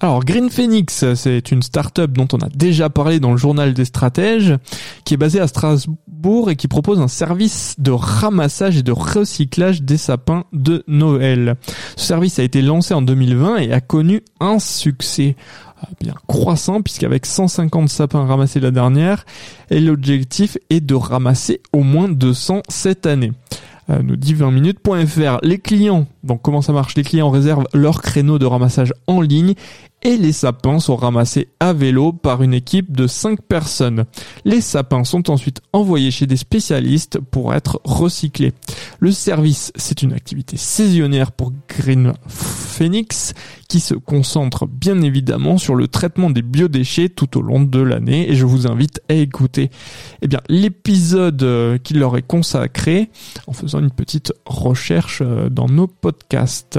Alors Green Phoenix, c'est une start-up dont on a déjà parlé dans le journal des stratèges, qui est basée à Strasbourg et qui propose un service de ramassage et de recyclage des sapins de Noël. Ce service a été lancé en 2020 et a connu un succès euh, bien croissant puisqu'avec 150 sapins ramassés la dernière et l'objectif est de ramasser au moins 200 cette année euh, nous dit 20minutes.fr. Les clients, donc comment ça marche? Les clients réservent leur créneau de ramassage en ligne et les sapins sont ramassés à vélo par une équipe de 5 personnes. Les sapins sont ensuite envoyés chez des spécialistes pour être recyclés. Le service, c'est une activité saisonnière pour Green Phoenix qui se concentre bien évidemment sur le traitement des biodéchets tout au long de l'année et je vous invite à écouter eh bien l'épisode euh, qui leur est consacré en faisant une petite recherche euh, dans nos podcasts.